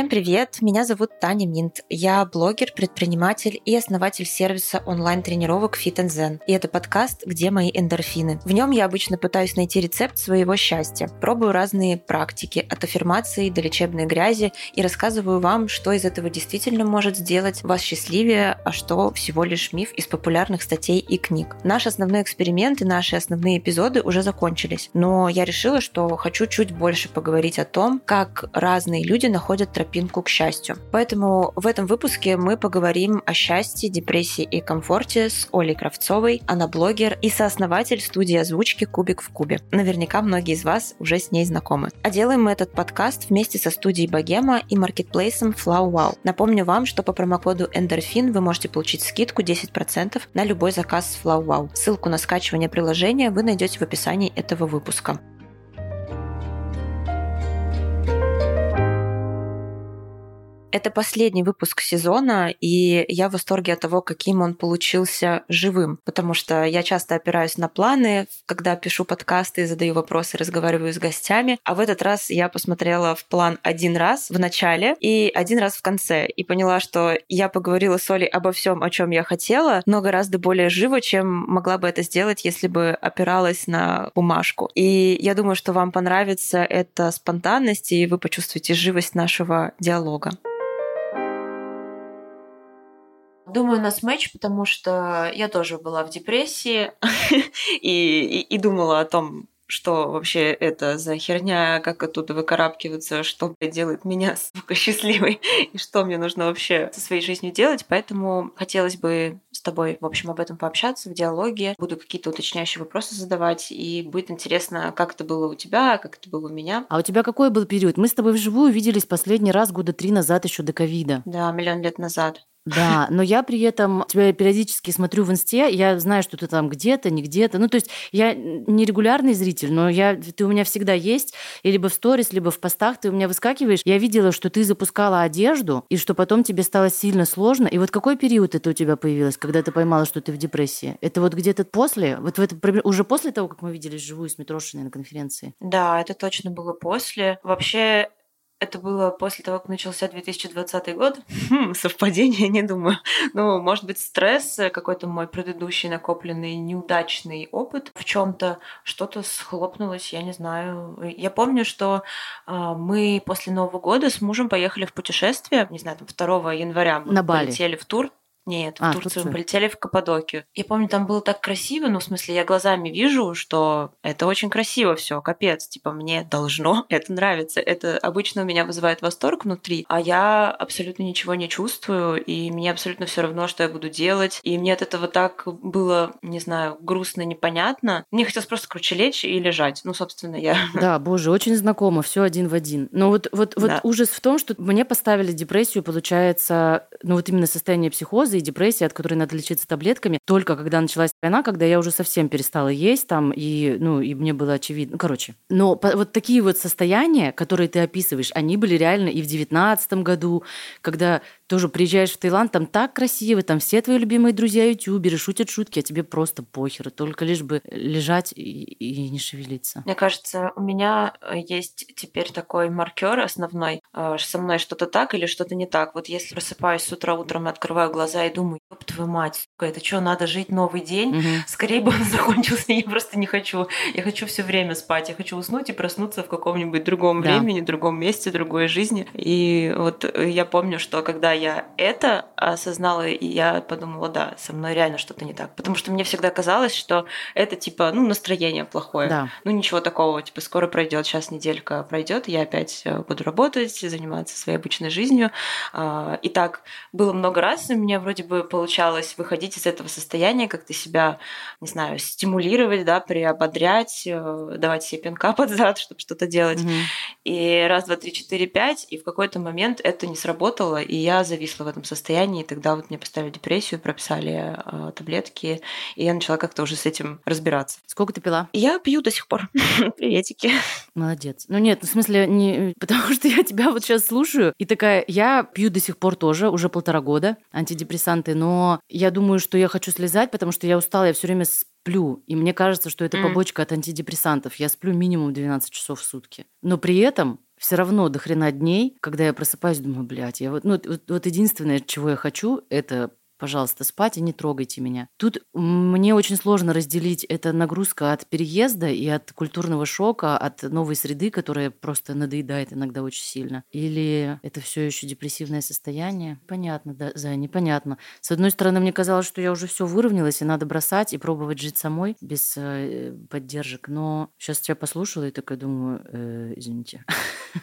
Всем привет, меня зовут Таня Минт. Я блогер, предприниматель и основатель сервиса онлайн-тренировок Fit Zen. И это подкаст «Где мои эндорфины?». В нем я обычно пытаюсь найти рецепт своего счастья. Пробую разные практики, от аффирмации до лечебной грязи, и рассказываю вам, что из этого действительно может сделать вас счастливее, а что всего лишь миф из популярных статей и книг. Наш основной эксперимент и наши основные эпизоды уже закончились, но я решила, что хочу чуть больше поговорить о том, как разные люди находят тропинку к счастью. Поэтому в этом выпуске мы поговорим о счастье, депрессии и комфорте с Олей Кравцовой. Она блогер и сооснователь студии озвучки «Кубик в кубе». Наверняка многие из вас уже с ней знакомы. А делаем мы этот подкаст вместе со студией Богема и маркетплейсом FlowWow. Напомню вам, что по промокоду Endorphin вы можете получить скидку 10% на любой заказ с FlowWow. Ссылку на скачивание приложения вы найдете в описании этого выпуска. Это последний выпуск сезона, и я в восторге от того, каким он получился живым, потому что я часто опираюсь на планы, когда пишу подкасты, задаю вопросы, разговариваю с гостями, а в этот раз я посмотрела в план один раз в начале и один раз в конце, и поняла, что я поговорила с Олей обо всем, о чем я хотела, но гораздо более живо, чем могла бы это сделать, если бы опиралась на бумажку. И я думаю, что вам понравится эта спонтанность, и вы почувствуете живость нашего диалога. Думаю, у нас матч, потому что я тоже была в депрессии и, и, и думала о том, что вообще это за херня, как оттуда выкарабкиваться, что делает меня, сука, счастливой, и что мне нужно вообще со своей жизнью делать. Поэтому хотелось бы с тобой, в общем, об этом пообщаться в диалоге. Буду какие-то уточняющие вопросы задавать, и будет интересно, как это было у тебя, как это было у меня. А у тебя какой был период? Мы с тобой вживую виделись последний раз года три назад, еще до ковида. Да, миллион лет назад. Да, но я при этом тебя периодически смотрю в инсте, я знаю, что ты там где-то, не где-то. Ну, то есть я не регулярный зритель, но я, ты у меня всегда есть, и либо в сторис, либо в постах ты у меня выскакиваешь. Я видела, что ты запускала одежду, и что потом тебе стало сильно сложно. И вот какой период это у тебя появилось, когда ты поймала, что ты в депрессии? Это вот где-то после? Вот в это, уже после того, как мы виделись живую с Митрошиной на конференции? Да, это точно было после. Вообще, это было после того, как начался 2020 год. Хм, совпадение, не думаю. Ну, может быть, стресс, э, какой-то мой предыдущий накопленный неудачный опыт в чем-то что-то схлопнулось, я не знаю. Я помню, что э, мы после Нового года с мужем поехали в путешествие, не знаю, там 2 января мы На Бали. полетели в тур нет, А, в Турцию Турцию. мы полетели в Каппадокию. Я помню, там было так красиво, ну, в смысле, я глазами вижу, что это очень красиво все, капец, типа, мне должно это нравиться. Это обычно у меня вызывает восторг внутри, а я абсолютно ничего не чувствую, и мне абсолютно все равно, что я буду делать. И мне от этого так было, не знаю, грустно, непонятно. Мне хотелось просто, короче, лечь и лежать. Ну, собственно, я... Да, боже, очень знакомо, все один в один. Но вот, вот, вот Да. ужас в том, что мне поставили депрессию, получается, ну вот именно состояние психоза и депрессии, от которой надо лечиться таблетками, только когда началась война, когда я уже совсем перестала есть там, и, ну, и мне было очевидно. Короче. Но по- вот такие вот состояния, которые ты описываешь, они были реально и в девятнадцатом году, когда тоже приезжаешь в Таиланд, там так красиво, там все твои любимые друзья ютуберы шутят шутки, а тебе просто похер, только лишь бы лежать и, и не шевелиться. Мне кажется, у меня э, есть теперь такой маркер основной. э, Со мной что-то так или что-то не так. Вот если просыпаюсь с утра утром, открываю глаза и думаю, ёб твою мать, сука, это что, надо жить новый день? Мгм. Скорее бы он закончился, я просто не хочу. Я хочу все время спать, я хочу уснуть и проснуться в каком-нибудь другом Да. времени, другом месте, другой жизни. И вот э, я помню, что когда я это осознала, и я подумала, да, со мной реально что-то не так. Потому что мне всегда казалось, что это типа, ну, настроение плохое. Да. Ну, ничего такого, типа, скоро пройдет, сейчас неделька пройдет, я опять э, буду работать, заниматься своей обычной жизнью. А, И так было много раз, и у меня вроде бы получалось выходить из этого состояния, как-то себя, не знаю, стимулировать, да, приободрять, э, давать себе пинка под зад, чтобы что-то делать. Мгм. И раз, два, три, четыре, пять, и в какой-то момент это не сработало, и я зависла в этом состоянии, и тогда вот мне поставили депрессию, прописали э, таблетки, и я начала как-то уже с этим разбираться. Сколько ты пила? Я пью до сих пор. Приветики. Молодец. Ну нет, в смысле, не потому что я тебя вот сейчас слушаю и такая, я пью до сих пор тоже, уже полтора года антидепрессанты, но я думаю, что я хочу слезать, потому что я устала, я все время сплю. И мне кажется, что это побочка от антидепрессантов. Я сплю минимум 12 часов в сутки. Но при этом все равно до хрена дней, когда я просыпаюсь, думаю, блядь, я вот, ну, вот, вот единственное, чего я хочу, это пожалуйста, спать и не трогайте меня. Тут мне очень сложно разделить это нагрузка от переезда и от культурного шока, от новой среды, которая просто надоедает иногда очень сильно. Или это все еще депрессивное состояние? Понятно, да, за непонятно. С одной стороны, мне казалось, что я уже все выровнялась, и надо бросать и пробовать жить самой без э, поддержек. Но сейчас тебя послушала и такая думаю, э, извините.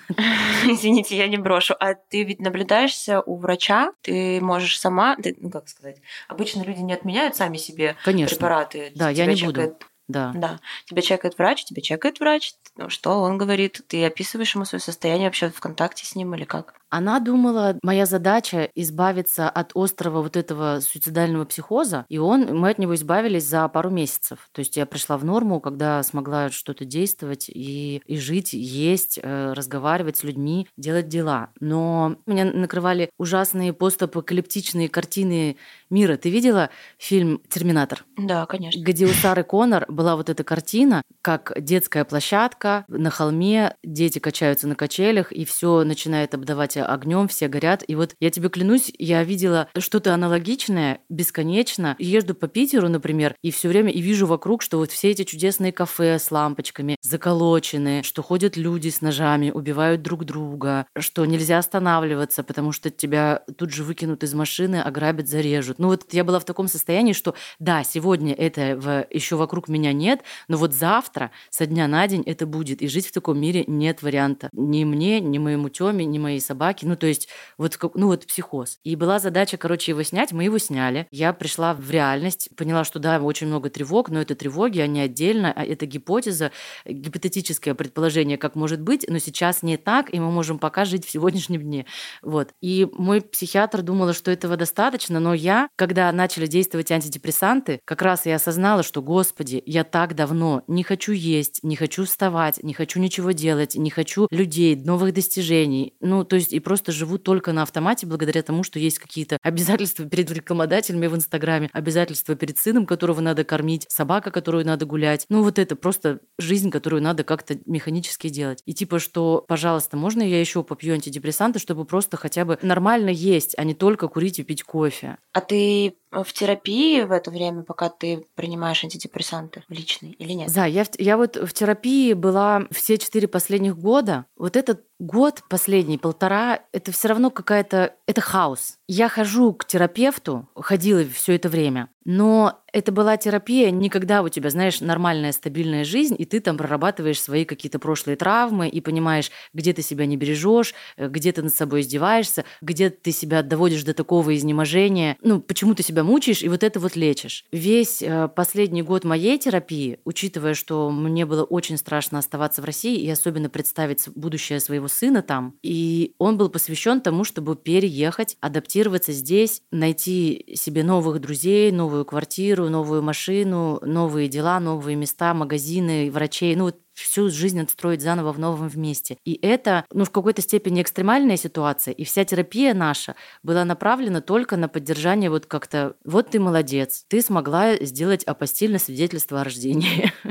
Извините, я не брошу. А ты ведь наблюдаешься у врача, ты можешь сама, ты, ну как как сказать, обычно люди не отменяют сами себе Конечно. препараты. Да, я не чекает, буду. Да. Да. Тебя чекает врач, тебя чекает врач. Что он говорит? Ты описываешь ему свое состояние вообще в контакте с ним или как? Она думала, моя задача избавиться от острого вот этого суицидального психоза, и он, мы от него избавились за пару месяцев. То есть я пришла в норму, когда смогла что-то действовать и, и жить, есть, э, разговаривать с людьми, делать дела. Но меня накрывали ужасные постапокалиптичные картины мира. Ты видела фильм «Терминатор»? Да, конечно. Где у Сары Коннор была вот эта картина, как детская площадка на холме, дети качаются на качелях, и все начинает обдавать огнем, все горят. И вот я тебе клянусь, я видела что-то аналогичное бесконечно. Езжу по Питеру, например, и все время и вижу вокруг, что вот все эти чудесные кафе с лампочками заколочены, что ходят люди с ножами, убивают друг друга, что нельзя останавливаться, потому что тебя тут же выкинут из машины, ограбят, зарежут. Ну вот я была в таком состоянии, что да, сегодня это еще вокруг меня нет, но вот завтра со дня на день это будет. И жить в таком мире нет варианта. Ни мне, ни моему Тёме, ни моей собаке собаки, ну, то есть вот, ну, вот психоз. И была задача, короче, его снять, мы его сняли. Я пришла в реальность, поняла, что да, очень много тревог, но это тревоги, они отдельно, а это гипотеза, гипотетическое предположение, как может быть, но сейчас не так, и мы можем пока жить в сегодняшнем дне. Вот. И мой психиатр думала, что этого достаточно, но я, когда начали действовать антидепрессанты, как раз я осознала, что, господи, я так давно не хочу есть, не хочу вставать, не хочу ничего делать, не хочу людей, новых достижений. Ну, то есть и просто живу только на автомате благодаря тому, что есть какие-то обязательства перед рекламодателями в Инстаграме, обязательства перед сыном, которого надо кормить, собака, которую надо гулять. Ну вот это просто жизнь, которую надо как-то механически делать. И типа, что, пожалуйста, можно я еще попью антидепрессанты, чтобы просто хотя бы нормально есть, а не только курить и пить кофе. А ты в терапии в это время, пока ты принимаешь антидепрессанты в или нет? Да, я, я вот в терапии была все четыре последних года. Вот этот год последний, полтора, это все равно какая-то... Это хаос. Я хожу к терапевту, ходила все это время, но это была терапия не когда у тебя, знаешь, нормальная стабильная жизнь, и ты там прорабатываешь свои какие-то прошлые травмы и понимаешь, где ты себя не бережешь, э, где ты над собой издеваешься, где ты себя доводишь до такого изнеможения, ну, почему ты себя мучаешь, и вот это вот лечишь. Весь э, последний год моей терапии, учитывая, что мне было очень страшно оставаться в России и особенно представить будущее своего сына там, и он был посвящен тому, чтобы переехать, адаптироваться здесь, найти себе новых друзей, новую квартиру, новую машину, новые дела, новые места, магазины, врачей. Ну, вот всю жизнь отстроить заново в новом месте. И это, ну, в какой-то степени экстремальная ситуация, и вся терапия наша была направлена только на поддержание вот как-то, вот ты молодец, ты смогла сделать апостильное свидетельство о рождении.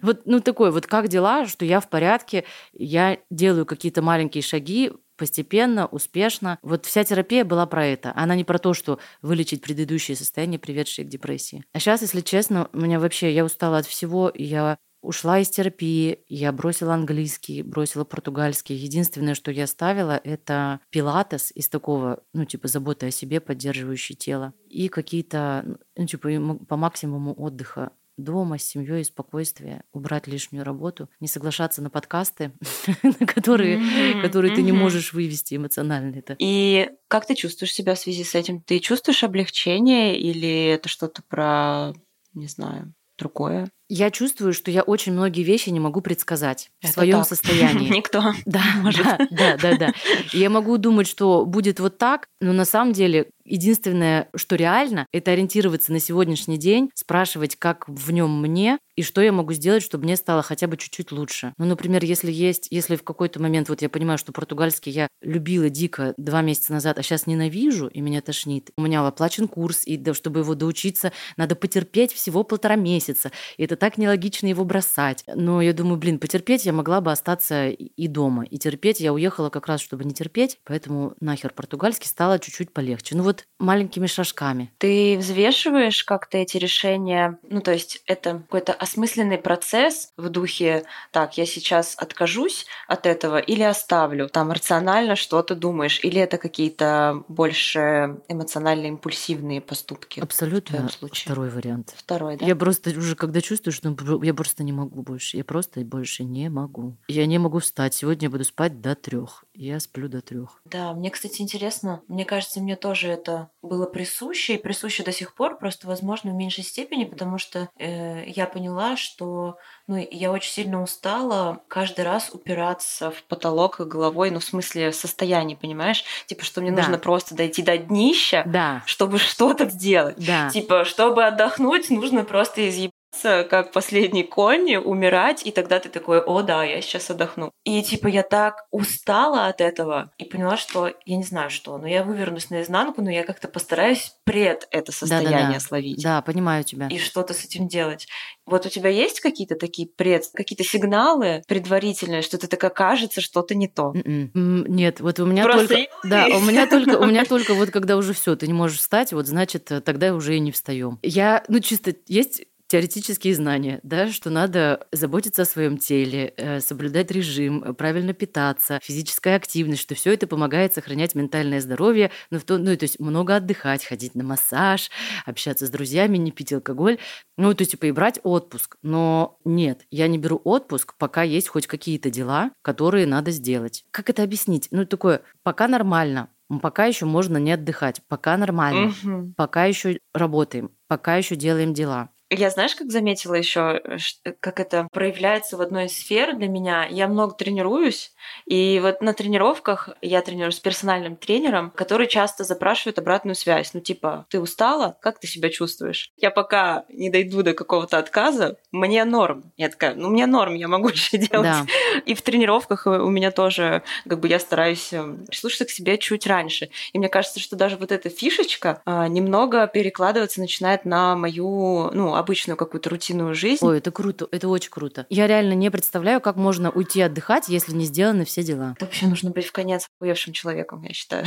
Вот, ну, такой, вот как дела, что я в порядке, я делаю какие-то маленькие шаги, постепенно, успешно. Вот вся терапия была про это. Она не про то, что вылечить предыдущее состояние, приведшее к депрессии. А сейчас, если честно, у меня вообще, я устала от всего, я ушла из терапии, я бросила английский, бросила португальский. Единственное, что я ставила, это пилатес из такого, ну, типа, заботы о себе, поддерживающий тело. И какие-то, ну, типа, по максимуму отдыха дома с семьей, спокойствие, убрать лишнюю работу, не соглашаться на подкасты, на которые, которые ты не можешь вывести эмоционально это. И как ты чувствуешь себя в связи с этим? Ты чувствуешь облегчение или это что-то про, не знаю, другое? Я чувствую, что я очень многие вещи не могу предсказать Это в своем состоянии. Никто да, может. Да, да, да, да. Я могу думать, что будет вот так, но на самом деле единственное, что реально, это ориентироваться на сегодняшний день, спрашивать, как в нем мне, и что я могу сделать, чтобы мне стало хотя бы чуть-чуть лучше. Ну, например, если есть, если в какой-то момент, вот я понимаю, что португальский я любила дико два месяца назад, а сейчас ненавижу, и меня тошнит. У меня оплачен курс, и чтобы его доучиться, надо потерпеть всего полтора месяца. И это так нелогично его бросать. Но я думаю, блин, потерпеть я могла бы остаться и дома. И терпеть я уехала как раз, чтобы не терпеть, поэтому нахер португальский стало чуть-чуть полегче. Ну вот маленькими шажками. Ты взвешиваешь как-то эти решения? Ну, то есть это какой-то осмысленный процесс в духе, так, я сейчас откажусь от этого или оставлю? Там рационально что-то думаешь? Или это какие-то больше эмоционально импульсивные поступки? Абсолютно второй вариант. Второй, да? Я просто уже когда чувствую, что я просто не могу больше. Я просто больше не могу. Я не могу встать. Сегодня я буду спать до трех. Я сплю до трех. Да, мне, кстати, интересно. Мне кажется, мне тоже это было присуще и присуще до сих пор, просто, возможно, в меньшей степени, потому что э, я поняла, что ну, я очень сильно устала каждый раз упираться в потолок головой, ну, в смысле состояние, понимаешь? Типа, что мне да. нужно просто дойти до днища, да. чтобы что-то сделать. Да. Типа, чтобы отдохнуть, нужно просто изъебать как последний конь, умирать, и тогда ты такой, о да, я сейчас отдохну. И типа я так устала от этого и поняла, что я не знаю что, но я вывернусь наизнанку, но я как-то постараюсь пред это состояние да, да, да. словить. Да, понимаю тебя. И что-то с этим делать. Вот у тебя есть какие-то такие пред, какие-то сигналы предварительные, что ты такая кажется, что-то не то? Mm-mm. М-м. Нет, вот у меня Просто только, да, у меня только, у меня только вот когда уже все, ты не можешь встать, вот значит тогда уже и не встаем. Я, ну чисто есть теоретические знания, да, что надо заботиться о своем теле, э, соблюдать режим, э, правильно питаться, физическая активность, что все это помогает сохранять ментальное здоровье, ну, в то, ну, то есть много отдыхать, ходить на массаж, общаться с друзьями, не пить алкоголь, ну, то есть, типа, и брать отпуск. Но нет, я не беру отпуск, пока есть хоть какие-то дела, которые надо сделать. Как это объяснить? Ну, такое, пока нормально, пока еще можно не отдыхать, пока нормально, угу. пока еще работаем, пока еще делаем дела. Я знаешь, как заметила еще, э, э, как это проявляется в одной из сфер для меня. Я много тренируюсь, и вот на тренировках я тренируюсь с персональным тренером, который часто запрашивает обратную связь. Ну, типа, ты устала? Как ты себя чувствуешь? Я пока не дойду до какого-то отказа, мне норм. Я такая, ну, мне норм, я могу еще делать. Да. И в тренировках у меня тоже, как бы, я стараюсь прислушаться к себе чуть раньше. И мне кажется, что даже вот эта фишечка а, немного перекладываться начинает на мою, ну, обычную какую-то рутинную жизнь. Ой, это круто, это очень круто. Я реально не представляю, как можно уйти отдыхать, если не сделаны все дела. Это вообще нужно быть в конец уевшим человеком, я считаю.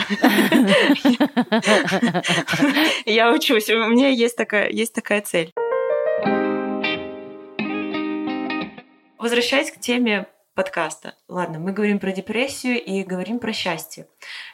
Я учусь, у меня есть такая, есть такая цель. Возвращаясь к теме подкаста. Ладно, мы говорим про депрессию и говорим про счастье.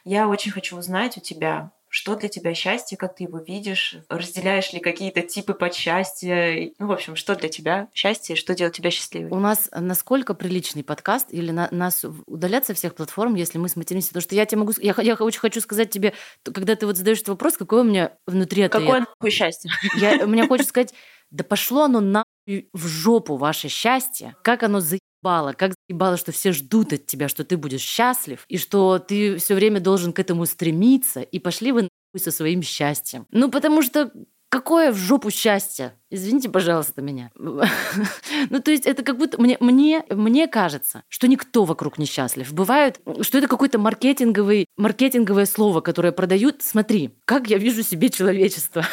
Я очень хочу узнать у тебя, что для тебя счастье, как ты его видишь? Разделяешь ли какие-то типы под счастье? Ну, в общем, что для тебя счастье, что делает тебя счастливой? У нас насколько приличный подкаст или на, нас удалят со всех платформ, если мы сматеримся? Потому что я тебе могу... Я, я очень хочу сказать тебе, когда ты вот задаешь этот вопрос, какой у меня внутри ответ? Какое нахуй счастье? Я, мне хочется сказать, да пошло оно нахуй в жопу ваше счастье. Как оно заебало, как заебало, что все ждут от тебя, что ты будешь счастлив, и что ты все время должен к этому стремиться, и пошли вы нахуй со своим счастьем. Ну, потому что какое в жопу счастье? Извините, пожалуйста, меня. ну, то есть это как будто мне, мне, мне кажется, что никто вокруг не счастлив. Бывает, что это какое-то маркетинговый, маркетинговое слово, которое продают. Смотри, как я вижу себе человечество.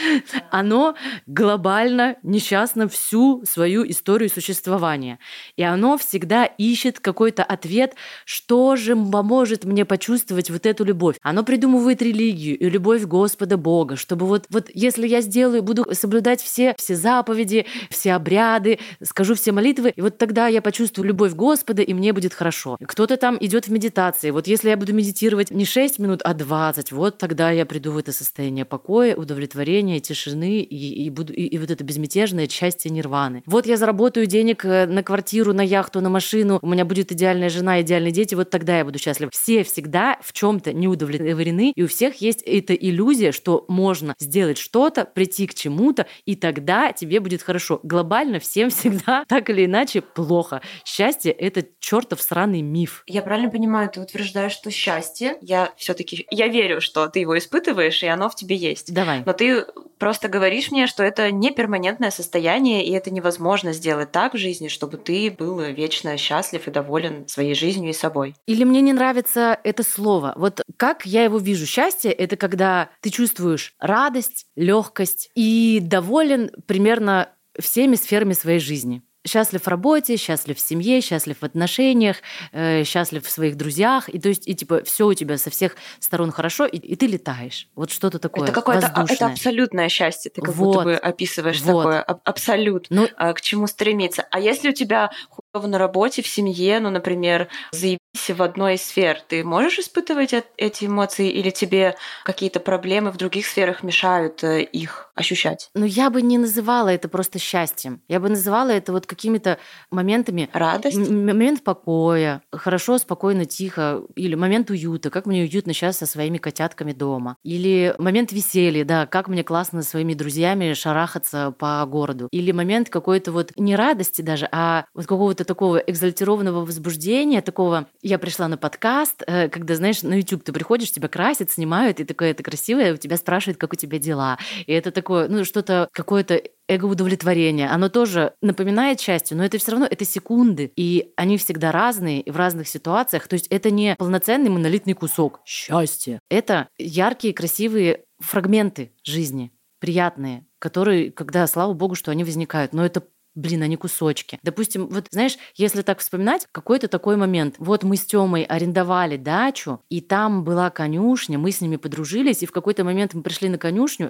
оно глобально несчастно всю свою историю существования. И оно всегда ищет какой-то ответ, что же поможет мне почувствовать вот эту любовь. Оно придумывает религию и любовь Господа Бога, чтобы вот, вот если я сделаю, буду соблюдать все все, заповеди, все обряды, скажу все молитвы, и вот тогда я почувствую любовь Господа, и мне будет хорошо. Кто-то там идет в медитации. Вот если я буду медитировать не 6 минут, а 20, вот тогда я приду в это состояние покоя, удовлетворения, тишины и, и, буду, и, и вот это безмятежное счастье нирваны. Вот я заработаю денег э, на квартиру, на яхту, на машину, у меня будет идеальная жена, идеальные дети, вот тогда я буду счастлив. Все всегда в чем-то не удовлетворены, и у всех есть эта иллюзия, что можно сделать что-то, прийти к чему-то, и тогда тогда тебе будет хорошо. Глобально всем всегда так или иначе плохо. Счастье — это чертов сраный миф. Я правильно понимаю, ты утверждаешь, что счастье, я все таки я верю, что ты его испытываешь, и оно в тебе есть. Давай. Но ты просто говоришь мне, что это не перманентное состояние, и это невозможно сделать так в жизни, чтобы ты был вечно счастлив и доволен своей жизнью и собой. Или мне не нравится это слово. Вот как я его вижу, счастье — это когда ты чувствуешь радость, легкость и доволен примерно всеми сферами своей жизни счастлив в работе, счастлив в семье, счастлив в отношениях, э, счастлив в своих друзьях, и то есть и типа все у тебя со всех сторон хорошо, и, и ты летаешь. Вот что-то такое. Это какое-то а, это абсолютное счастье, ты как вот. будто бы описываешь вот. такое абсолют, ну, а, к чему стремиться. А если у тебя на работе, в семье, ну, например, заебись в одной из сфер, ты можешь испытывать эти эмоции или тебе какие-то проблемы в других сферах мешают э, их ощущать? Ну, я бы не называла это просто счастьем. Я бы называла это вот какими-то моментами... Радость? Момент покоя, хорошо, спокойно, тихо. Или момент уюта, как мне уютно сейчас со своими котятками дома. Или момент веселья, да, как мне классно со своими друзьями шарахаться по городу. Или момент какой-то вот не радости даже, а вот какого-то такого экзальтированного возбуждения, такого «я пришла на подкаст», э, когда, знаешь, на YouTube ты приходишь, тебя красят, снимают, и такое это красивое, у тебя спрашивают, как у тебя дела. И это такое, ну, что-то, какое-то эго-удовлетворение. Оно тоже напоминает счастье, но это все равно это секунды, и они всегда разные и в разных ситуациях. То есть это не полноценный монолитный кусок счастья. Это яркие, красивые фрагменты жизни, приятные, которые, когда, слава богу, что они возникают. Но это блин, они кусочки. Допустим, вот знаешь, если так вспоминать, какой-то такой момент. Вот мы с Тёмой арендовали дачу, и там была конюшня, мы с ними подружились, и в какой-то момент мы пришли на конюшню,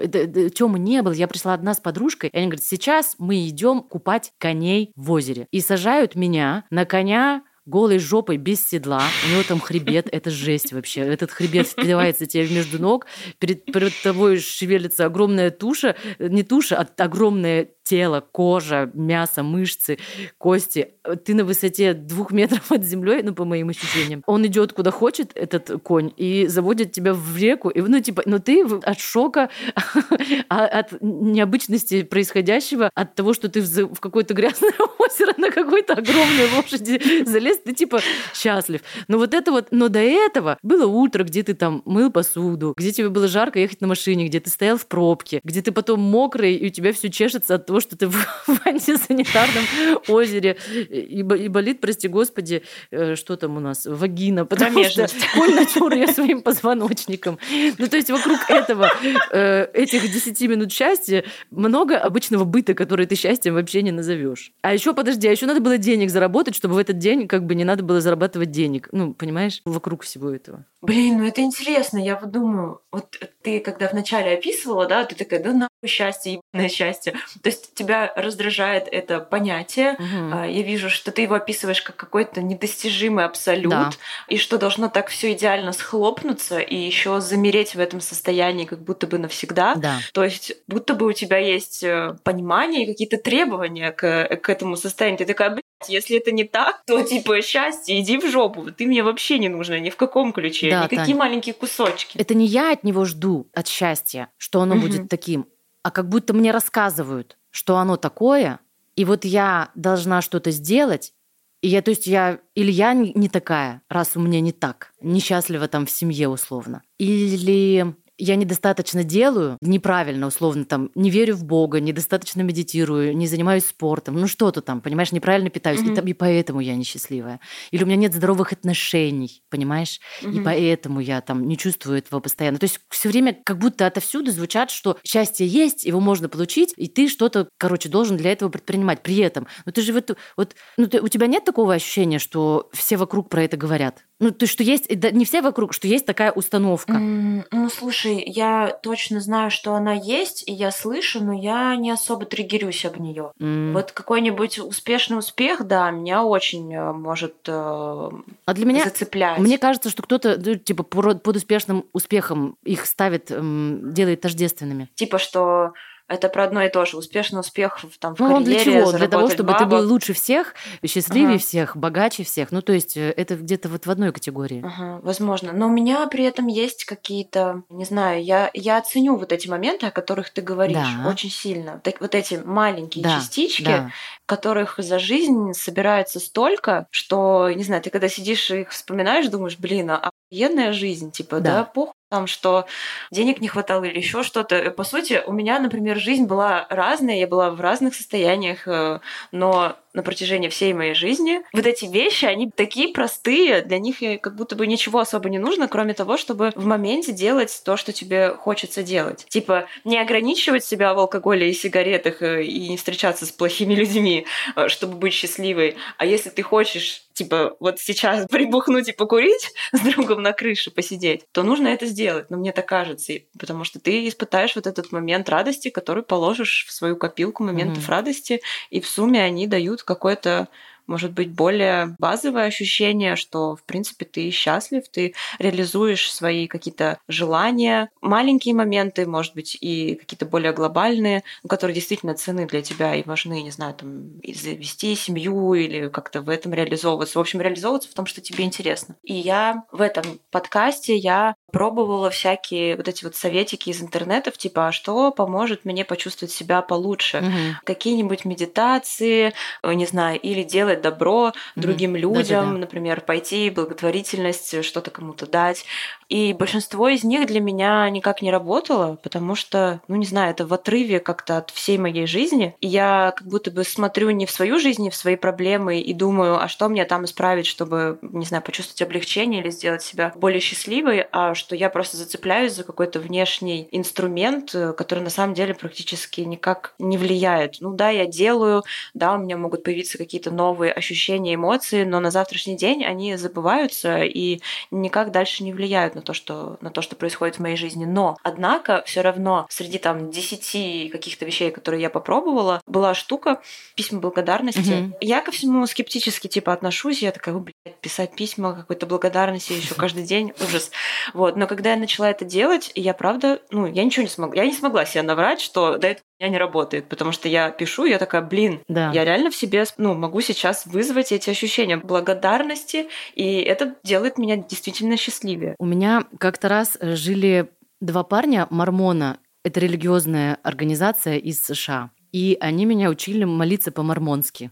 Тёмы не было, я пришла одна с подружкой, и они говорят, сейчас мы идем купать коней в озере. И сажают меня на коня голой жопой, без седла. У него там хребет, это жесть вообще. Этот хребет впивается тебе между ног, перед, перед тобой шевелится огромная туша, не туша, а огромная тело, кожа, мясо, мышцы, кости. Ты на высоте двух метров от земли, ну, по моим ощущениям. Он идет куда хочет, этот конь, и заводит тебя в реку. И, ну, типа, но ты от шока, а, от необычности происходящего, от того, что ты в какое-то грязное озеро на какой-то огромной лошади залез, ты, типа, счастлив. Но вот это вот, но до этого было утро, где ты там мыл посуду, где тебе было жарко ехать на машине, где ты стоял в пробке, где ты потом мокрый, и у тебя все чешется от того, того, что ты в антисанитарном озере и, и болит, прости господи, э, что там у нас, вагина, потому что конь натер ее своим позвоночником. Ну, то есть вокруг этого, э, этих 10 минут счастья много обычного быта, который ты счастьем вообще не назовешь. А еще, подожди, а еще надо было денег заработать, чтобы в этот день как бы не надо было зарабатывать денег. Ну, понимаешь, вокруг всего этого. Блин, ну это интересно. Я вот думаю, вот ты когда вначале описывала, да, ты такая, да нахуй счастье, ебаное счастье. То есть тебя раздражает это понятие. Угу. Я вижу, что ты его описываешь как какой-то недостижимый абсолют, да. и что должно так все идеально схлопнуться и еще замереть в этом состоянии, как будто бы навсегда. Да. То есть, будто бы у тебя есть э, понимание и какие-то требования к, к этому состоянию. Ты такая, блядь, если это не так, то типа счастье, иди в жопу. Ты мне вообще не нужна ни в каком ключе, да, никакие Таня. маленькие кусочки. Это не я от него жду, от счастья, что оно угу. будет таким, а как будто мне рассказывают, что оно такое, и вот я должна что-то сделать, и я, то есть я, или я не такая, раз у меня не так, несчастлива там в семье условно, или я недостаточно делаю, неправильно, условно, там, не верю в Бога, недостаточно медитирую, не занимаюсь спортом, ну что-то там, понимаешь, неправильно питаюсь, mm-hmm. и, там, и поэтому я несчастливая. Или у меня нет здоровых отношений, понимаешь, mm-hmm. и поэтому я там не чувствую этого постоянно. То есть все время как будто отовсюду звучат, что счастье есть, его можно получить, и ты что-то, короче, должен для этого предпринимать. При этом, ну ты же вот, вот ну, ты, у тебя нет такого ощущения, что все вокруг про это говорят? Ну, то, что есть, да, не все вокруг, что есть такая установка. Mm, ну, слушай, я точно знаю, что она есть, и я слышу, но я не особо триггерюсь об нее. Mm. Вот какой-нибудь успешный успех, да, меня очень э, может э, а для меня, зацеплять. Мне кажется, что кто-то, ну, типа, под успешным успехом их ставит, делает тождественными. Типа, что это про одно и то же. Успешный успех там, в ну, карьере, для чего? Для того, чтобы бабок. ты был лучше всех, счастливее ага. всех, богаче всех. Ну, то есть э, это где-то вот в одной категории. Ага, возможно. Но у меня при этом есть какие-то, не знаю, я, я оценю вот эти моменты, о которых ты говоришь, да. очень сильно. Так, вот эти маленькие да, частички, да. которых за жизнь собирается столько, что, не знаю, ты когда сидишь и их вспоминаешь, думаешь, блин, а охуенная жизнь, типа, да, да похуй там, что денег не хватало или еще что-то. По сути, у меня, например, жизнь была разная, я была в разных состояниях, э, но на протяжении всей моей жизни. Вот эти вещи, они такие простые, для них как будто бы ничего особо не нужно, кроме того, чтобы в моменте делать то, что тебе хочется делать. Типа не ограничивать себя в алкоголе и сигаретах э, и не встречаться с плохими людьми, э, чтобы быть счастливой. А если ты хочешь типа, вот сейчас прибухнуть и покурить с другом на крыше посидеть, то нужно это сделать. Но мне так кажется, потому что ты испытаешь вот этот момент радости, который положишь в свою копилку моментов mm-hmm. радости, и в сумме они дают какой-то может быть, более базовое ощущение, что, в принципе, ты счастлив, ты реализуешь свои какие-то желания, маленькие моменты, может быть, и какие-то более глобальные, которые действительно цены для тебя и важны, не знаю, там, завести семью или как-то в этом реализовываться. В общем, реализовываться в том, что тебе интересно. И я в этом подкасте, я пробовала всякие вот эти вот советики из интернетов, типа, а что поможет мне почувствовать себя получше? Угу. Какие-нибудь медитации, э, не знаю, или делать сделать добро другим mm-hmm. людям, Да-да-да. например, пойти благотворительность, что-то кому-то дать. И большинство из них для меня никак не работало, потому что, ну не знаю, это в отрыве как-то от всей моей жизни. И я как будто бы смотрю не в свою жизнь, не в свои проблемы и думаю, а что мне там исправить, чтобы, не знаю, почувствовать облегчение или сделать себя более счастливой, а что я просто зацепляюсь за какой-то внешний инструмент, который на самом деле практически никак не влияет. Ну да, я делаю, да, у меня могут появиться какие-то новые ощущения, эмоции, но на завтрашний день они забываются и никак дальше не влияют на то, что, на то, что происходит в моей жизни. Но, однако, все равно среди там десяти каких-то вещей, которые я попробовала, была штука письма благодарности. Угу. Я ко всему скептически типа отношусь, я такая, блядь, писать письма какой-то благодарности еще каждый день, ужас. Вот, но когда я начала это делать, я правда, ну, я ничего не смогла, я не смогла себе наврать, что до этого у меня не работает, потому что я пишу, я такая, блин, да. я реально в себе, ну, могу сейчас вызвать эти ощущения благодарности, и это делает меня действительно счастливее. У меня как-то раз жили два парня мормона, это религиозная организация из США. И они меня учили молиться по-мормонски.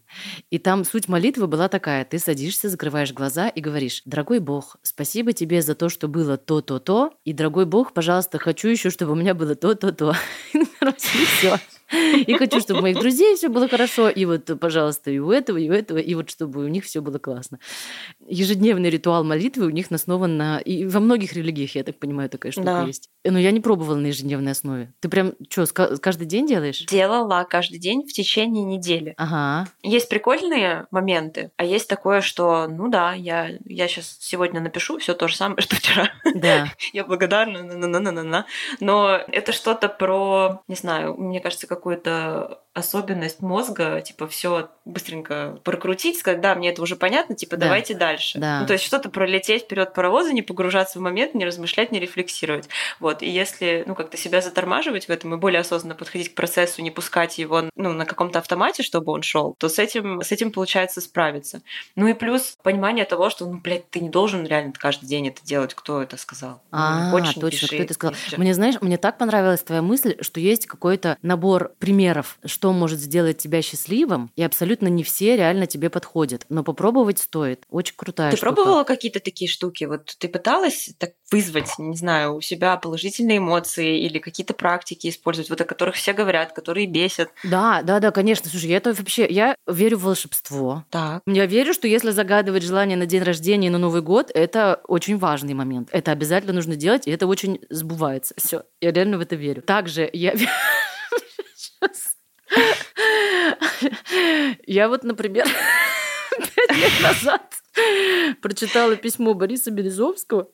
И там суть молитвы была такая. Ты садишься, закрываешь глаза и говоришь, дорогой Бог, спасибо тебе за то, что было то-то-то. И, дорогой Бог, пожалуйста, хочу еще, чтобы у меня было то-то-то. И все. И хочу, чтобы у моих друзей все было хорошо. И вот, пожалуйста, и у этого, и у этого, и вот чтобы у них все было классно. Ежедневный ритуал молитвы у них основан на... И во многих религиях, я так понимаю, такая штука да. есть. Но я не пробовала на ежедневной основе. Ты прям что, каждый день делаешь? Делала каждый день в течение недели. Ага. Есть прикольные моменты, а есть такое, что, ну да, я, я сейчас сегодня напишу все то же самое, что вчера. Да. я благодарна, на на на на на но это что-то про, не знаю, мне кажется, какую-то особенность мозга, типа все быстренько прокрутить, сказать, да, мне это уже понятно, типа да. давайте дальше. Да. Ну, то есть что-то пролететь вперед паровоза, не погружаться в момент, не размышлять, не рефлексировать. Вот. И если, ну, как-то себя затормаживать в этом и более осознанно подходить к процессу, не пускать его, ну, на каком-то автомате, чтобы он шел, то с этим, с этим получается справиться. Ну и плюс понимание того, что, ну, блядь, ты не должен реально каждый день это делать, кто это сказал. Ну, а, точно, пиши, кто это сказал. Пиши. Мне, знаешь, мне так понравилась твоя мысль, что есть какой-то набор примеров, что может сделать тебя счастливым, и абсолютно не все реально тебе подходят. Но попробовать стоит. Очень крутая Ты штука. пробовала какие-то такие штуки? Вот ты пыталась так вызвать, не знаю, у себя положительные эмоции или какие-то практики использовать, вот о которых все говорят, которые бесят? Да, да, да, конечно. Слушай, я это вообще, я верю в волшебство. Так. Я верю, что если загадывать желание на день рождения и на Новый год, это очень важный момент. Это обязательно нужно делать, и это очень сбывается. Все, я реально в это верю. Также я Я вот, например, пять лет назад прочитала письмо Бориса Березовского,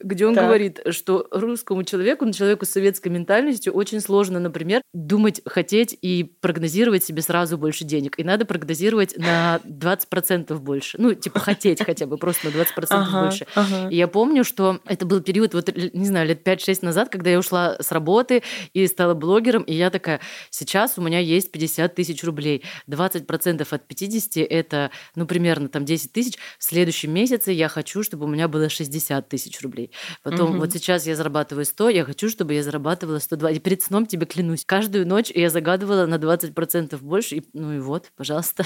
где он так. говорит, что русскому человеку, ну, человеку с советской ментальностью очень сложно, например, думать, хотеть и прогнозировать себе сразу больше денег. И надо прогнозировать на 20% больше. Ну, типа хотеть хотя бы просто на 20% ага, больше. Ага. И я помню, что это был период, вот, не знаю, лет 5-6 назад, когда я ушла с работы и стала блогером, и я такая, сейчас у меня есть 50 тысяч рублей. 20% от 50 это, ну, примерно там 10 тысяч в следующем месяце я хочу, чтобы у меня было 60 тысяч рублей. Потом угу. вот сейчас я зарабатываю 100, я хочу, чтобы я зарабатывала 102. И перед сном тебе клянусь, каждую ночь я загадывала на 20% больше. И, ну и вот, пожалуйста.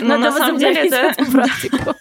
Ну, на самом деле это... практику.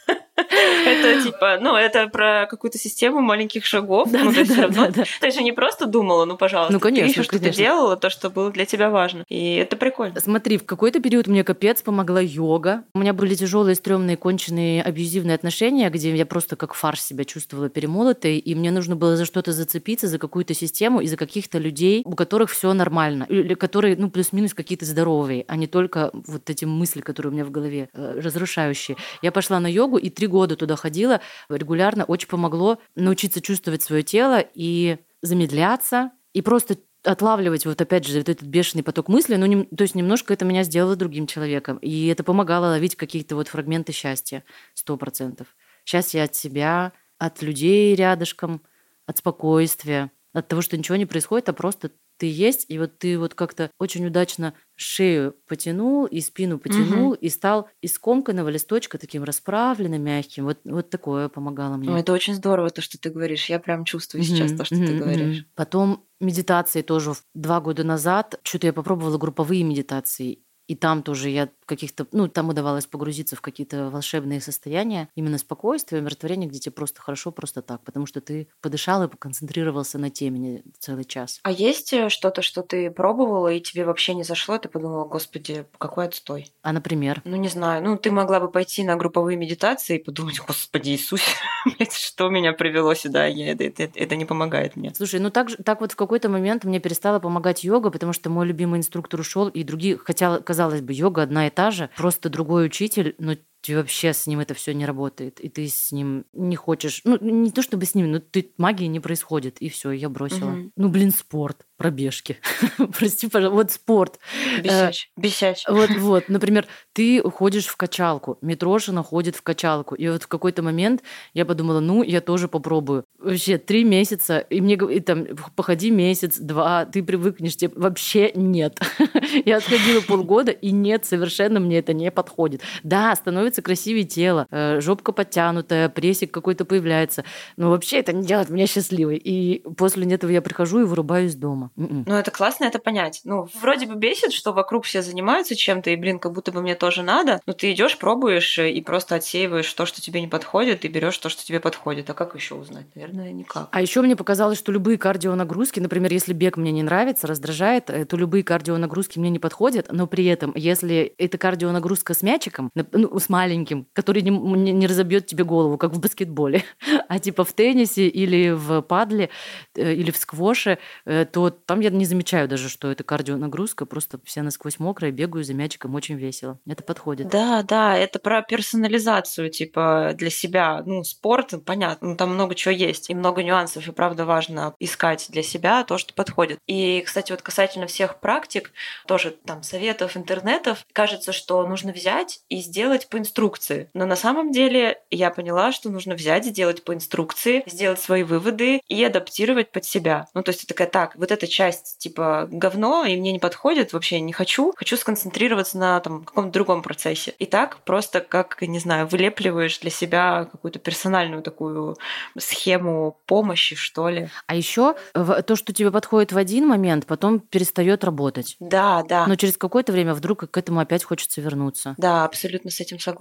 Это типа, ну, это про какую-то систему маленьких шагов. Ну, есть все равно ты же не просто думала, ну, пожалуйста. Ну, конечно, что ты делала, то, что было для тебя важно. И это прикольно. Смотри, в какой-то период мне капец помогла йога. У меня были тяжелые, стрёмные, конченые, абьюзивные отношения, где я просто как фарш себя чувствовала перемолотой, и мне нужно было за что-то зацепиться, за какую-то систему и за каких-то людей, у которых все нормально, или которые, ну, плюс-минус какие-то здоровые, а не только вот эти мысли, которые у меня в голове э, разрушающие. Я пошла на йогу и три года туда ходила регулярно. Очень помогло научиться чувствовать свое тело и замедляться, и просто отлавливать вот опять же вот этот бешеный поток мыслей, ну, не, то есть немножко это меня сделало другим человеком. И это помогало ловить какие-то вот фрагменты счастья, сто процентов. Счастье от себя, от людей рядышком, от спокойствия, от того, что ничего не происходит, а просто ты есть, и вот ты вот как-то очень удачно шею потянул и спину потянул, угу. и стал из комканного листочка таким расправленным, мягким. Вот, вот такое помогало мне. Ну, это очень здорово, то, что ты говоришь. Я прям чувствую угу. сейчас то, что угу. ты говоришь. Потом медитации тоже два года назад. Что-то я попробовала групповые медитации. И там тоже я каких-то, ну, там удавалось погрузиться в какие-то волшебные состояния, именно спокойствие, умиротворение, где тебе просто хорошо, просто так, потому что ты подышал и поконцентрировался на теме целый час. А есть э, что-то, что ты пробовала, и тебе вообще не зашло, ты подумала, господи, какой отстой? А, например? Ну, не знаю, ну, ты могла бы пойти на групповые медитации и подумать, господи Иисус, что меня привело сюда, я, это, это, это не помогает мне. Слушай, ну так, так вот в какой-то момент мне перестала помогать йога, потому что мой любимый инструктор ушел, и другие, хотя, казалось бы, йога одна и та же, просто другой учитель, но вообще с ним это все не работает, и ты с ним не хочешь, ну не то чтобы с ним, но ты магии не происходит, и все, я бросила. Угу. Ну блин, спорт пробежки. Прости, пожалуйста. Вот спорт. Бесяч. Э, Бесяч. Вот, вот. Например, ты ходишь в качалку. Митрошина ходит в качалку. И вот в какой-то момент я подумала, ну, я тоже попробую. Вообще, три месяца, и мне и там, походи месяц, два, ты привыкнешь. Тебе вообще нет. я отходила полгода, и нет, совершенно мне это не подходит. Да, становится красивее тело, э, жопка подтянутая, прессик какой-то появляется. Но вообще это не делает меня счастливой. И после этого я прихожу и вырубаюсь дома. М-м. Ну, это классно, это понять. Ну, вроде бы бесит, что вокруг все занимаются чем-то, и, блин, как будто бы мне тоже надо. Но ты идешь, пробуешь и просто отсеиваешь то, что тебе не подходит, и берешь то, что тебе подходит. А как еще узнать? Наверное, никак. А еще мне показалось, что любые кардионагрузки, например, если бег мне не нравится, раздражает, э, то любые кардионагрузки мне не подходят, но при этом, если это кардионагрузка с мячиком, ну, с маленьким, который не, не разобьет тебе голову, как в баскетболе, а типа в теннисе или в падле э, или в сквоше, э, то там я не замечаю даже, что это кардионагрузка, просто все насквозь мокрая, бегаю за мячиком, очень весело. Это подходит. Да, да, это про персонализацию, типа, для себя. Ну, спорт, понятно, ну, там много чего есть, и много нюансов, и правда важно искать для себя то, что подходит. И, кстати, вот касательно всех практик, тоже там советов, интернетов, кажется, что нужно взять и сделать по инструкции. Но на самом деле я поняла, что нужно взять, сделать по инструкции, сделать свои выводы и адаптировать под себя. Ну, то есть это такая, так, вот эта часть типа говно, и мне не подходит, вообще не хочу. Хочу сконцентрироваться на там каком-то другом процессе. И так просто как, не знаю, вылепливаешь для себя какую-то персональную такую схему помощи, что ли. А еще то, что тебе подходит в один момент, потом перестает работать. Да, да. Но через какое-то время вдруг к этому опять хочется вернуться. Да, абсолютно с этим согласна.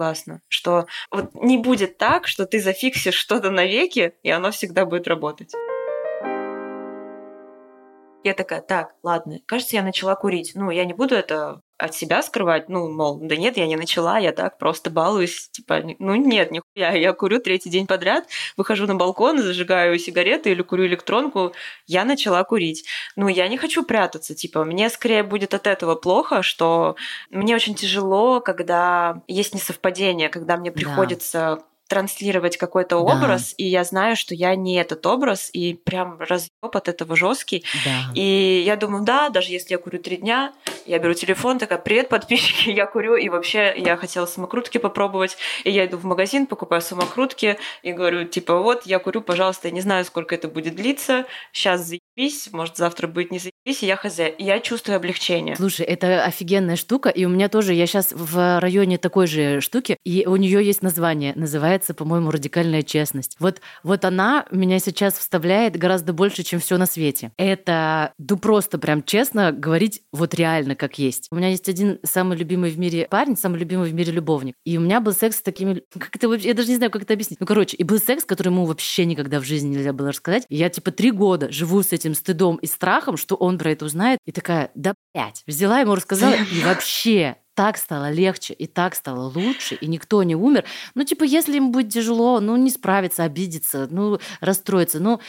Что вот не будет так, что ты зафиксишь что-то навеки, и оно всегда будет работать. Я такая, так, ладно, кажется, я начала курить. Ну, я не буду это от себя скрывать, ну, мол, да нет, я не начала, я так просто балуюсь, типа, ну нет, нихуя, я курю третий день подряд, выхожу на балкон, зажигаю сигареты или курю электронку, я начала курить. Ну, я не хочу прятаться, типа, мне скорее будет от этого плохо, что мне очень тяжело, когда есть несовпадение, когда мне приходится да транслировать какой-то образ, да. и я знаю, что я не этот образ, и прям разъеб от этого жесткий. Да. И я думаю, да, даже если я курю три дня, я беру телефон, такая, привет, подписчики, я курю, и вообще я хотела самокрутки попробовать, и я иду в магазин, покупаю самокрутки, и говорю, типа, вот, я курю, пожалуйста, я не знаю, сколько это будет длиться, сейчас заебись, может, завтра будет не заебись, и я хз. И я чувствую облегчение. Слушай, это офигенная штука, и у меня тоже, я сейчас в районе такой же штуки, и у нее есть название, называется по-моему, радикальная честность. Вот, вот она меня сейчас вставляет гораздо больше, чем все на свете. Это, ну просто прям честно говорить вот реально как есть. У меня есть один самый любимый в мире парень, самый любимый в мире любовник. И у меня был секс с такими... Как это. Я даже не знаю, как это объяснить. Ну, короче, и был секс, который ему вообще никогда в жизни нельзя было рассказать. И я типа три года живу с этим стыдом и страхом, что он про это узнает. И такая, да, блядь. Взяла ему, рассказала, и вообще так стало легче и так стало лучше, и никто не умер. Ну, типа, если им будет тяжело, ну, не справиться, обидеться, ну, расстроиться, ну,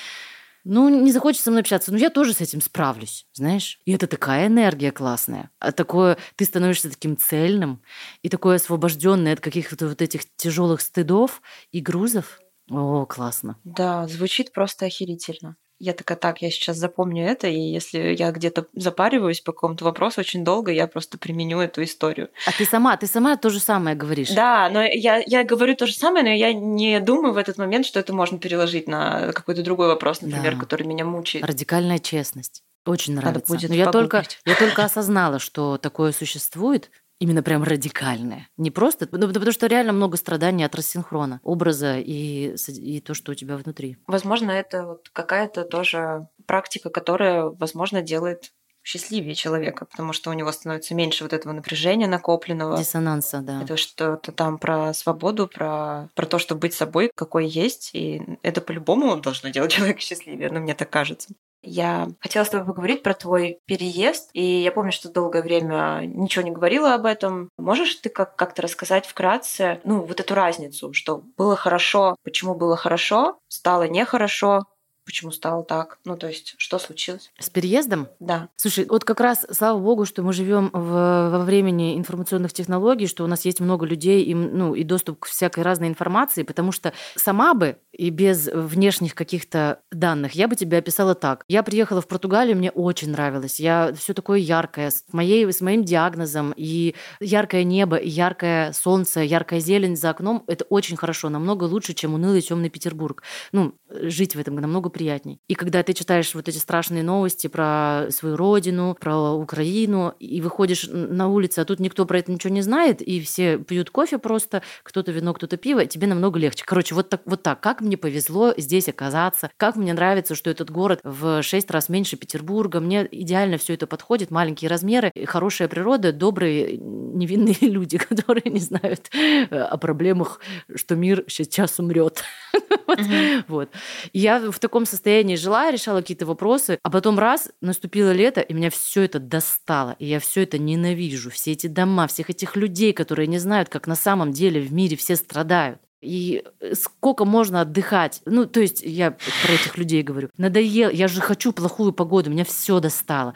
ну, не захочется со мной общаться, ну, я тоже с этим справлюсь, знаешь? И это такая энергия классная. А такое, ты становишься таким цельным и такой освобожденный от каких-то вот этих тяжелых стыдов и грузов. О, классно. Да, звучит просто охерительно. Я такая, так, я сейчас запомню это, и если я где-то запариваюсь по какому-то вопросу очень долго, я просто применю эту историю. А ты сама, ты сама то же самое говоришь. Да, но я, я говорю то же самое, но я не думаю в этот момент, что это можно переложить на какой-то другой вопрос, например, да. который меня мучает. Радикальная честность. Очень нравится. Надо будет но я только, я только осознала, что такое существует, именно прям радикальное. Не просто, ну, потому что реально много страданий от рассинхрона образа и, и то, что у тебя внутри. Возможно, это вот какая-то тоже практика, которая, возможно, делает счастливее человека, потому что у него становится меньше вот этого напряжения накопленного. Диссонанса, да. Это что-то там про свободу, про, про то, чтобы быть собой, какой есть. И это по-любому должно делать человека счастливее, но мне так кажется. Я хотела с тобой поговорить про твой переезд, и я помню, что долгое время ничего не говорила об этом. Можешь ты как- как-то рассказать вкратце, ну, вот эту разницу, что было хорошо, почему было хорошо, стало нехорошо, Почему стало так? Ну, то есть, что случилось? С переездом? Да. Слушай, вот как раз, слава богу, что мы живем в, во времени информационных технологий, что у нас есть много людей и, ну, и доступ к всякой разной информации, потому что сама бы и без внешних каких-то данных я бы тебе описала так. Я приехала в Португалию, мне очень нравилось. Я все такое яркое, с, моей, с моим диагнозом, и яркое небо, и яркое солнце, яркая зелень за окном. Это очень хорошо, намного лучше, чем унылый темный Петербург. Ну, жить в этом намного приятней. И когда ты читаешь вот эти страшные новости про свою родину, про Украину, и выходишь на улицу, а тут никто про это ничего не знает, и все пьют кофе просто, кто-то вино, кто-то пиво, тебе намного легче. Короче, вот так, вот так. Как мне повезло здесь оказаться, как мне нравится, что этот город в шесть раз меньше Петербурга, мне идеально все это подходит, маленькие размеры, хорошая природа, добрые, невинные люди, которые не знают э, о проблемах, что мир сейчас умрет. Вот. Я в таком состоянии жила, решала какие-то вопросы, а потом раз, наступило лето, и меня все это достало, и я все это ненавижу. Все эти дома, всех этих людей, которые не знают, как на самом деле в мире все страдают. И сколько можно отдыхать? Ну, то есть я про этих людей говорю. Надоел, я же хочу плохую погоду, меня все достало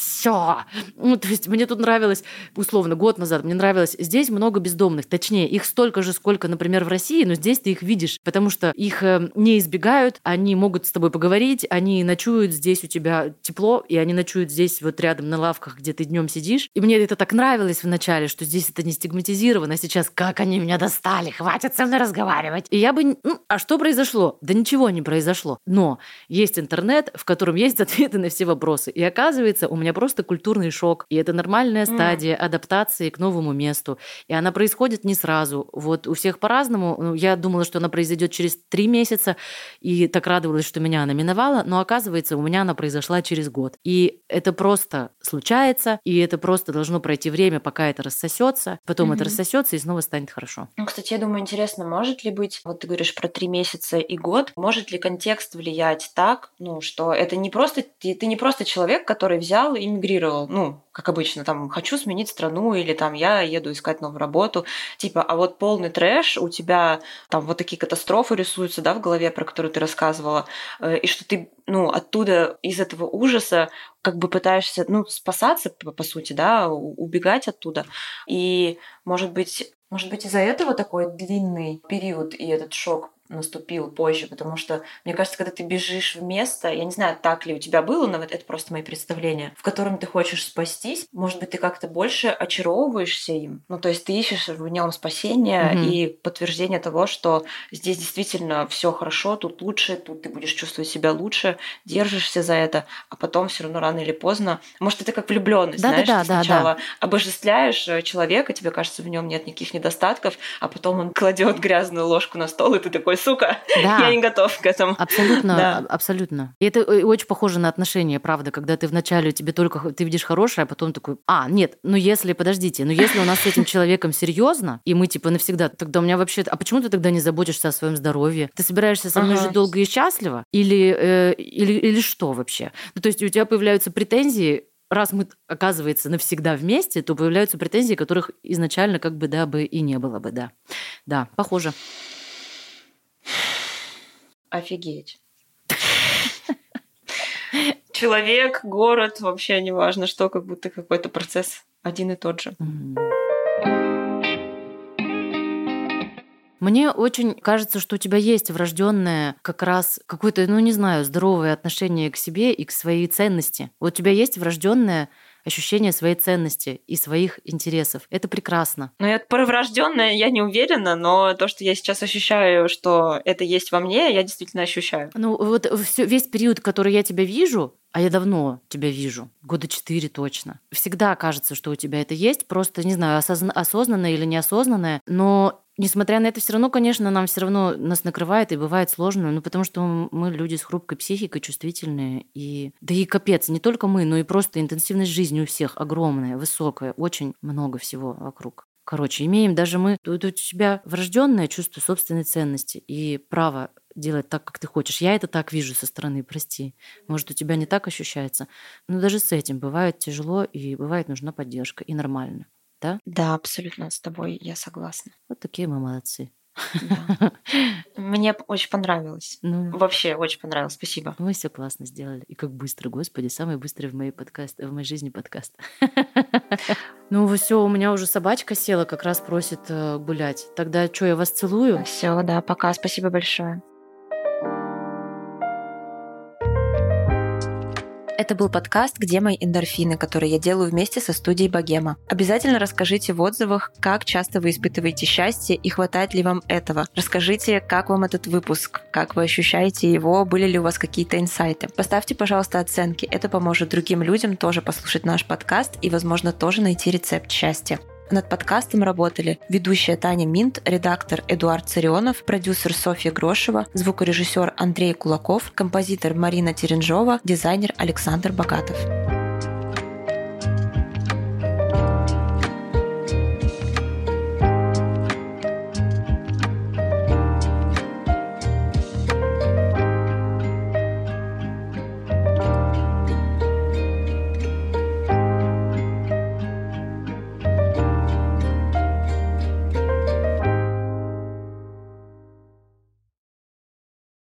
все. Ну, то есть мне тут нравилось, условно, год назад, мне нравилось, здесь много бездомных, точнее, их столько же, сколько, например, в России, но здесь ты их видишь, потому что их э, не избегают, они могут с тобой поговорить, они ночуют здесь у тебя тепло, и они ночуют здесь вот рядом на лавках, где ты днем сидишь. И мне это так нравилось вначале, что здесь это не стигматизировано, а сейчас как они меня достали, хватит со мной разговаривать. И я бы... Ну, а что произошло? Да ничего не произошло. Но есть интернет, в котором есть ответы на все вопросы. И оказывается, у меня просто культурный шок. И это нормальная стадия mm. адаптации к новому месту. И она происходит не сразу. Вот у всех по-разному. Ну, я думала, что она произойдет через три месяца, и так радовалась, что меня она миновала, но оказывается, у меня она произошла через год. И это просто случается, и это просто должно пройти время, пока это рассосется, потом mm-hmm. это рассосется и снова станет хорошо. Ну, кстати, я думаю, интересно, может ли быть, вот ты говоришь про три месяца и год, может ли контекст влиять так, ну, что это не просто, ты, ты не просто человек, который взял взял и. Ну, как обычно, там, хочу сменить страну или там я еду искать новую работу. Типа, а вот полный трэш, у тебя там вот такие катастрофы рисуются, да, в голове, про которые ты рассказывала, э, и что ты, ну, оттуда, из этого ужаса как бы пытаешься, ну, спасаться, по сути, да, убегать оттуда. И, может быть, может быть, из-за этого такой длинный период и этот шок наступил позже, потому что, мне кажется, когда ты бежишь в место, я не знаю, так ли у тебя было, но вот это просто мои представления, в котором ты хочешь спастись, может быть, ты как-то больше очаровываешься им. Ну, то есть ты ищешь в нем спасение mm-hmm. и подтверждение того, что здесь действительно все хорошо, тут лучше, тут ты будешь чувствовать себя лучше, держишься за это, а потом все равно рано или поздно, может, это как влюбленность, да, знаешь, да, да, ты сначала да. обожествляешь э, человека, тебе кажется, в нем нет никаких недостатков, а потом он кладет грязную ложку на стол, и ты такой, сука, да. я не готов к этому. Абсолютно, да. абсолютно. И это э, очень похоже на отношения, правда, когда ты вначале тебе только ты видишь хорошее, а потом такой, а, нет, ну если, подождите, ну если у нас с этим человеком серьезно, и мы типа навсегда, тогда у меня вообще, а почему ты тогда не заботишься о своем здоровье? Ты собираешься со мной ага. жить долго и счастливо? Или, э, или, или что вообще? Ну, то есть у тебя появляются претензии раз мы, оказывается, навсегда вместе, то появляются претензии, которых изначально как бы, да, бы и не было бы, да. Да, похоже. Офигеть. Человек, город, вообще не важно что, как будто какой-то процесс один и тот же. Мне очень кажется, что у тебя есть врожденное как раз какое-то, ну не знаю, здоровое отношение к себе и к своей ценности. Вот у тебя есть врожденное ощущение своей ценности и своих интересов. Это прекрасно. Ну, это про врожденное я не уверена, но то, что я сейчас ощущаю, что это есть во мне, я действительно ощущаю. Ну, вот всё, весь период, который я тебя вижу, а я давно тебя вижу, года четыре точно. Всегда кажется, что у тебя это есть, просто, не знаю, осозна- осознанное или неосознанное, но несмотря на это, все равно, конечно, нам все равно нас накрывает и бывает сложно, ну, потому что мы люди с хрупкой психикой, чувствительные. И... Да и капец, не только мы, но и просто интенсивность жизни у всех огромная, высокая, очень много всего вокруг. Короче, имеем даже мы, тут у тебя врожденное чувство собственной ценности и право делать так, как ты хочешь. Я это так вижу со стороны, прости. Может, у тебя не так ощущается. Но даже с этим бывает тяжело и бывает нужна поддержка. И нормально да? Да, абсолютно с тобой я согласна. Вот такие мы молодцы. Да. Мне очень понравилось. Ну, Вообще очень понравилось. Спасибо. Мы все классно сделали. И как быстро, господи, самый быстрый в моей подкаст, в моей жизни подкаст. Ну все, у меня уже собачка села, как раз просит э, гулять. Тогда что, я вас целую? Все, да, пока. Спасибо большое. Это был подкаст «Где мои эндорфины», который я делаю вместе со студией Богема. Обязательно расскажите в отзывах, как часто вы испытываете счастье и хватает ли вам этого. Расскажите, как вам этот выпуск, как вы ощущаете его, были ли у вас какие-то инсайты. Поставьте, пожалуйста, оценки. Это поможет другим людям тоже послушать наш подкаст и, возможно, тоже найти рецепт счастья. Над подкастом работали ведущая Таня Минт, редактор Эдуард Царионов, продюсер Софья Грошева, звукорежиссер Андрей Кулаков, композитор Марина Теренжова, дизайнер Александр Богатов.